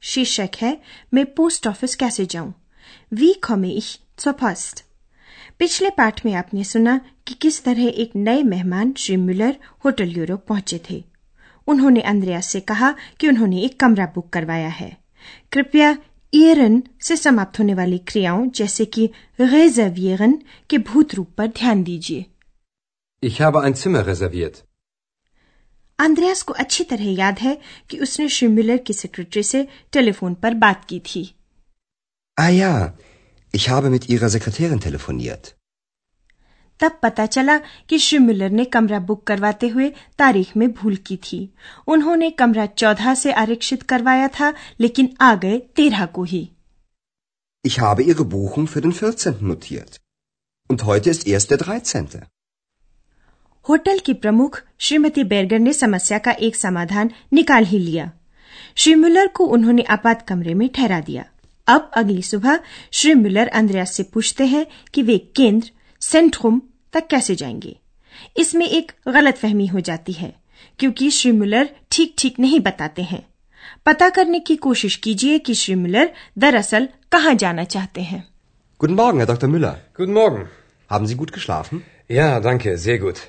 शीर्षक है, मैं पोस्ट ऑफ़िस कैसे जाऊँ? वी zur Post पिछले पाठ में आपने सुना कि किस तरह एक नए मेहमान श्री मिलर होटल यूरोप पहुँचे थे। उन्होंने अंद्रया से कहा कि उन्होंने एक कमरा बुक करवाया है। कृपया ईरन से समाप्त होने वाली क्रियाओं जैसे कि रेजर्वियरन के भूत रूप पर ध्यान दीजिए। Ich habe ein Zimmer reserviert. अंद्रयास को अच्छी तरह याद है कि उसने श्री मिलर की सेक्रेटरी से टेलीफोन पर बात की थी Ah ja, ich habe mit Ihrer Sekretärin telefoniert. तब पता चला कि श्री मिलर ने कमरा बुक करवाते हुए तारीख में भूल की थी उन्होंने कमरा चौदह से आरक्षित करवाया था लेकिन आ गए तेरह को ही Ich habe Ihre Buchung für den 14. notiert. Und heute ist erst der 13. Hotel की प्रमुख श्रीमती बेरगर ने समस्या का एक समाधान निकाल ही लिया श्री मुलर को उन्होंने आपात कमरे में ठहरा दिया अब अगली सुबह श्री मिलर अंद्रयास से पूछते हैं कि वे केंद्र सेंट्रुम तक कैसे जाएँगे इसमें एक गलत फहमी हो जाती है क्योंकि श्री मिलर ठीक ठीक नहीं बताते हैं पता करने की कोशिश कीजिए कि श्री मिलर दरअसल कहाँ जाना चाहते हैं Guten Morgen, Herr Dr. Müller. Guten Morgen. Haben Sie gut geschlafen? Ja, danke, sehr gut.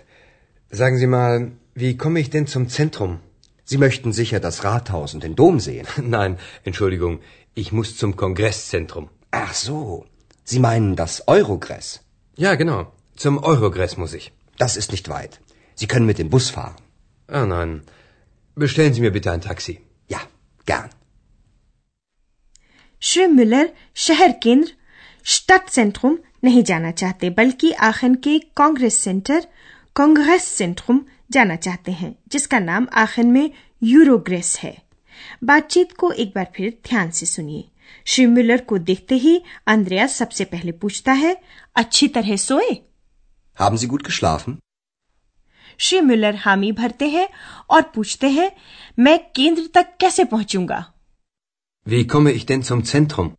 Sagen Sie mal, wie komme ich denn zum Zentrum? Sie möchten sicher das Rathaus und den Dom sehen. Nein, Entschuldigung, ich muss zum Kongresszentrum. Ach so, Sie meinen das Eurogress. Ja, genau. Zum Eurogress muss ich. Das ist nicht weit. Sie können mit dem Bus fahren. Ah, nein. Bestellen Sie mir bitte ein Taxi. Ja, gern. Shri Miller शहर केंद्र स्टट सेंट्रुम नहीं जाना चाहते बल्कि आखन के Congress centre Congress सेंट्रुम जाना चाहते हैं जिसका नाम आखिर में यूरोग्रेस है बातचीत को एक बार फिर ध्यान से सुनिए श्री मिलर को देखते ही अंद्रया सबसे पहले पूछता है अच्छी तरह सोए Haben Sie gut geschlafen? Shri Miller हामी भरते हैं और पूछते हैं मैं केंद्र तक कैसे पहुंचूँगा Wie komme ich denn zum Zentrum?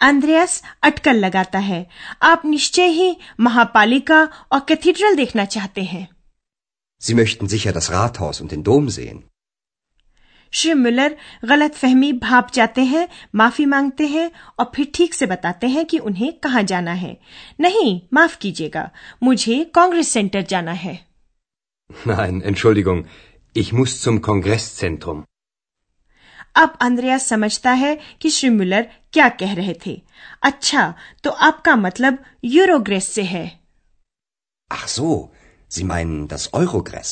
अंद्रयास अटकल लगाता है आप निश्चय ही महापालिका और कैथीड्रल देखना चाहते हैं Sie möchten sicher das Rathaus und den Dom sehen. Shri Miller गलत फहमी भाप जाते हैं माफ़ी मांगते हैं और फिर ठीक से बताते हैं कि उन्हें कहाँ जाना है नहीं माफ़ कीजिएगा मुझे कांग्रेस सेंटर जाना है Nein, Entschuldigung, ich muss zum Kongresszentrum. अब अंद्रयास समझता है कि श्री मिलर क्या कह रहे थे अच्छा तो आपका मतलब यूरोग्रेस से है Ach so, Sie meinen das Eurogress.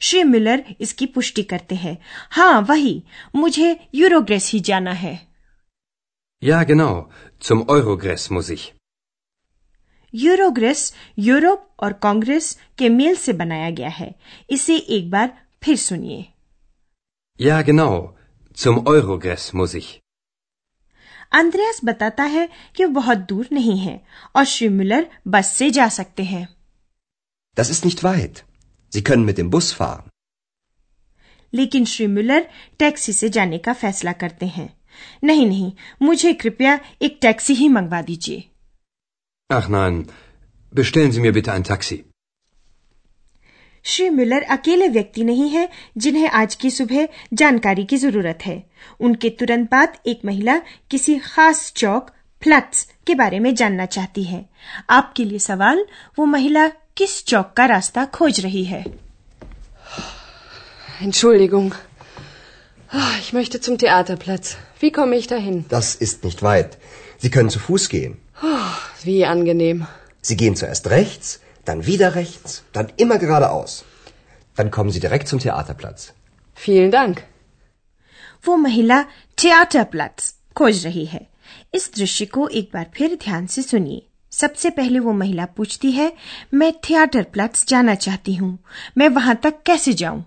Shri Miller इसकी पुष्टि करते हैं हाँ वही मुझे यूरोग्रेस ही जाना है Ja, genau. Zum Eurogress muss ich. Eurogress Europe और कांग्रेस के मेल से बनाया गया है इसे एक बार फिर सुनिए Ja, genau. Zum Eurogress muss ich. अंद्रयास बताता है कि बहुत दूर नहीं है और श्री मिलर बस से जा सकते हैं Das ist nicht weit. Sie können mit dem Bus fahren. लेकिन श्री मिलर टैक्सी से जाने का फैसला करते हैं नहीं नहीं मुझे कृपया एक टैक्सी ही मंगवा दीजिए Ach nein, bestellen Sie mir bitte ein Taxi. Shri Miller अकेले व्यक्ति नहीं है जिन्हें आज की सुबह जानकारी की ज़रूरत है उनके तुरंत बाद एक महिला किसी खास चौक फ्लट्स के बारे में जानना चाहती है आपके लिए सवाल वो महिला किस चौक का रास्ता खोज रही है Entschuldigung. Ah, Ich möchte zum Theaterplatz. Wie komme ich dahin? Das ist nicht weit. Sie können zu Fuß gehen. Wie angenehm. Sie gehen zuerst rechts, dann wieder rechts, dann immer geradeaus. Dann kommen Sie direkt zum Theaterplatz. Vielen Dank. वो महिला theatre प्लट्स खोज रही है इस दृश्य को एक बार फिर ध्यान से सुनिए सबसे पहले वो महिला पूछती है मैं थिएटर प्लट्स जाना चाहती हूँ मैं वहां तक कैसे जाऊं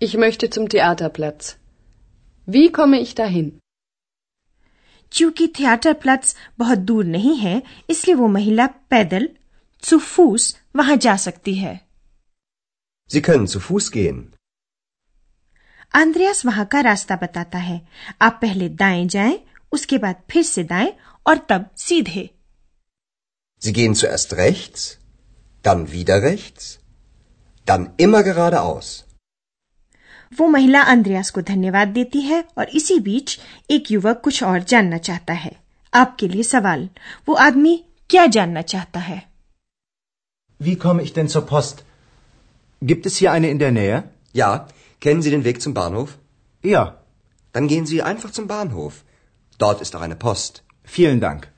Ich möchte zum Theaterplatz. Wie komme ich dahin? क्योंकि थिएटर प्लट्स बहुत दूर नहीं है इसलिए वो महिला पैदल चुफूस वहाँ जा सकती है। Sie können zu Fuß gehen. Andreas वहाँ का रास्ता बताता है। आप पहले दाएँ जाएँ, उसके बाद फिर से दाएँ और तब सीधे। Sie gehen zuerst rechts, dann wieder rechts, dann immer geradeaus. वो महिला अंद्रयास को धन्यवाद देती है और इसी बीच एक युवक कुछ और जानना चाहता है। आपके लिए सवाल वो आदमी क्या जानना चाहता है? Wie komme ich denn zur Post? Gibt es hier eine in der Nähe? Ja, kennen Sie den Weg zum Bahnhof? Ja, Dann gehen Sie einfach zum Bahnhof. Dort ist auch eine Post. vielen Dank.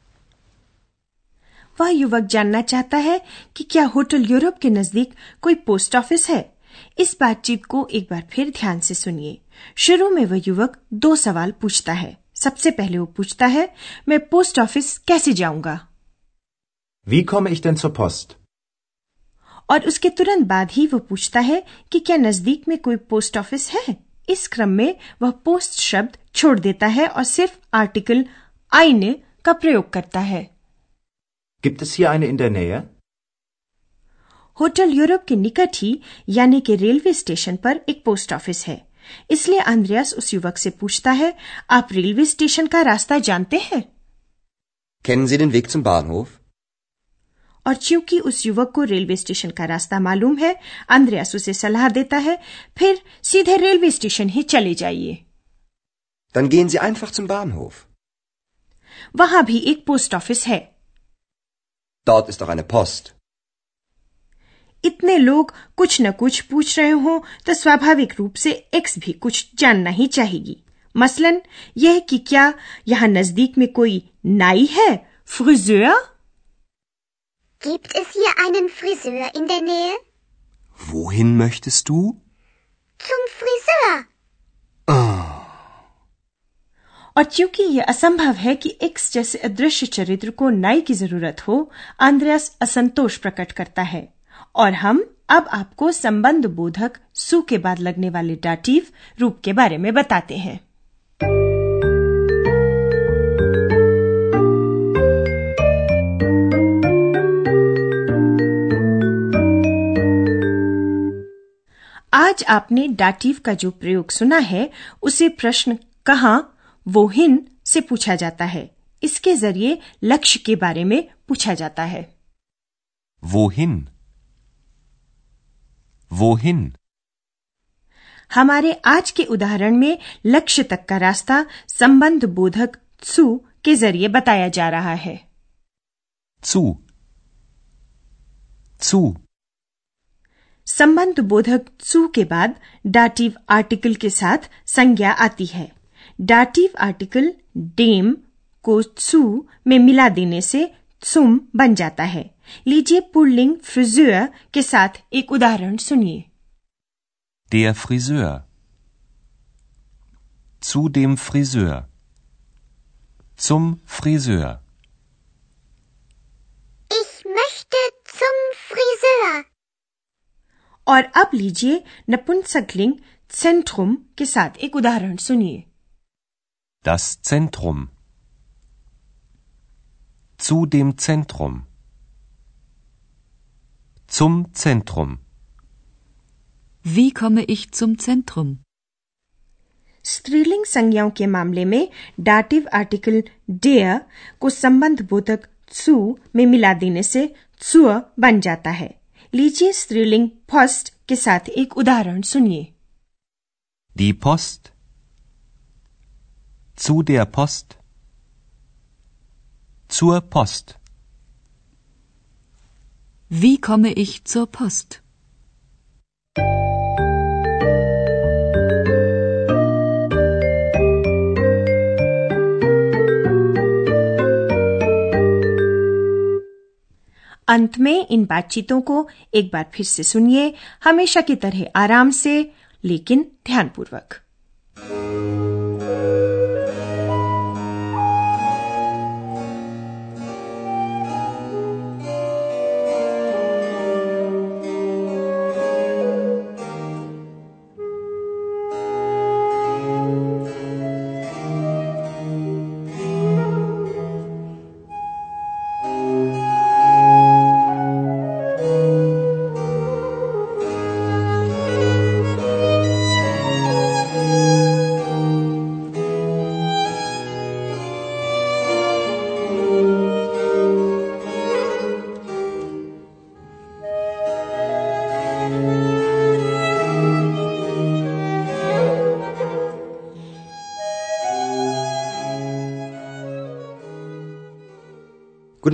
वह युवक जानना चाहता है कि क्या hotel Europe के नजदीक कोई पोस्ट ऑफिस है इस बातचीत को एक बार फिर ध्यान से सुनिए शुरू में वह युवक दो सवाल पूछता है सबसे पहले वो पूछता है मैं पोस्ट ऑफिस कैसे जाऊंगा Wie komme ich denn zur Post? और उसके तुरंत बाद ही वो पूछता है कि क्या नज़दीक में कोई पोस्ट ऑफ़िस है इस क्रम में वह पोस्ट शब्द छोड़ देता है और सिर्फ़ आर्टिकल आईने का प्रयोग करता है Gibt es hier eine in der Nähe? Hotel Europe के निकट ही यानी कि रेलवे स्टेशन पर एक पोस्ट ऑफ़िस है इसलिए आंद्रियास उस युवक से पूछता है आप रेलवे स्टेशन का रास्ता जानते हैं Kennen Sie den Weg zum Bahnhof? और चूँकि उस युवक को रेलवे स्टेशन का रास्ता मालूम है आंद्रियास उसे सलाह देता है फिर सीधे रेलवे स्टेशन ही चले जाइए। Dann gehen Sie einfach zum Bahnhof. वहाँ भी एक पोस्ट ऑफ़िस है। Dort ist auch eine Post. इतने लोग कुछ न कुछ पूछ रहे हो तो स्वाभाविक रूप से एक्स भी कुछ जानना ही चाहेगी। मसलन यह कि क्या यहाँ नज़दीक में कोई नाई है? फ्रिजर Gibt es hier einen Friseur in der Nähe? Wohin möchtest du? Zum Friseur. और चूँकि यह असंभव है कि एक्स जैसे अदृश्य चरित्र को नाई की ज़रूरत हो आंद्रयास असंतोष प्रकट करता है और हम अब आपको संबंध बोधक सु के बाद लगने वाले डाटिव रूप के बारे में बताते हैं आज आपने डाटिव का जो प्रयोग सुना है उसे प्रश्न कहा वो हिन से पूछा जाता है इसके ज़रिए लक्ष्य के बारे में पूछा जाता है वो Wohin? Wohin? हमारे आज के उदाहरण में लक्ष्य तक का रास्ता संबंध बोधक सु के ज़रिए बताया जा रहा है सु Zu. संबंध बोधक सु के बाद डाटिव आर्टिकल के साथ संज्ञा आती है डाटिव आर्टिकल डेम को सु में मिला देने से सुम बन जाता है लीजिए पुल्लिंग फ्रिजुअर के साथ एक उदाहरण सुनिए Der Friseur. Zu dem Friseur. Zum Friseur. Ich möchte zum Friseur. और अब लीजिए नपुंसकलिंग सेंट्रुम के साथ एक उदाहरण सुनिए Das Zentrum. Zu dem Zentrum. Zum Zentrum. Wie komme ich zum Zentrum? स्त्रीलिंग संज्ञाओं के मामले में डाटिव आर्टिकल डेयर को संबंध बोधक सु में मिला देने से सुअ बन जाता है लीजिए स्त्रीलिंग फर्स्ट के साथ एक उदाहरण सुनिए Die Post. Zu der Post. Zur Post. Wie komme ich zur Post? अंत में इन बातचीतों को एक बार फिर से सुनिए, हमेशा की तरह आराम से, लेकिन ध्यानपूर्वक।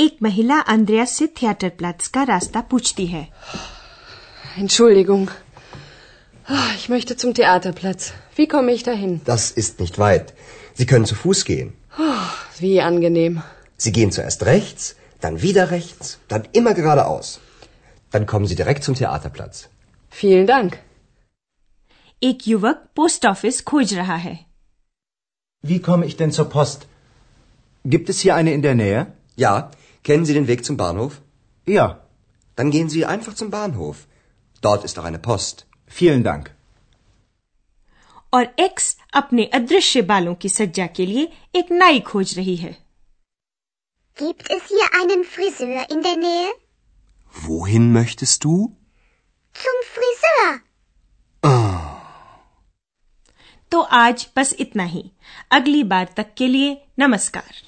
एक महिला अंद्रयास से थिएटर प्लेट्स का रास्ता पूछती है Entschuldigung. Ah, Ich möchte zum Theaterplatz. Wie komme ich dahin? Das ist nicht weit. Sie können zu Fuß gehen. Wie angenehm. Sie gehen zuerst rechts, dann wieder rechts, dann immer geradeaus. Dann kommen Sie direkt zum Theaterplatz. Vielen Dank. एक युवक post office खोज रहा है Wie komme ich denn zur Post? Gibt es hier eine in der Nähe? Ja, kennen Sie den Weg zum Bahnhof? Ja. Dann gehen Sie einfach zum Bahnhof. Dort ist auch eine Post. Vielen Dank. और x अपने अदृश्य बालों की सज्जा के लिए एक नाई खोज रही है Gibt es hier einen Friseur in der Nähe? Wohin möchtest du? Zum Friseur. तो आज बस इतना ही अगली बार तक के लिए नमस्कार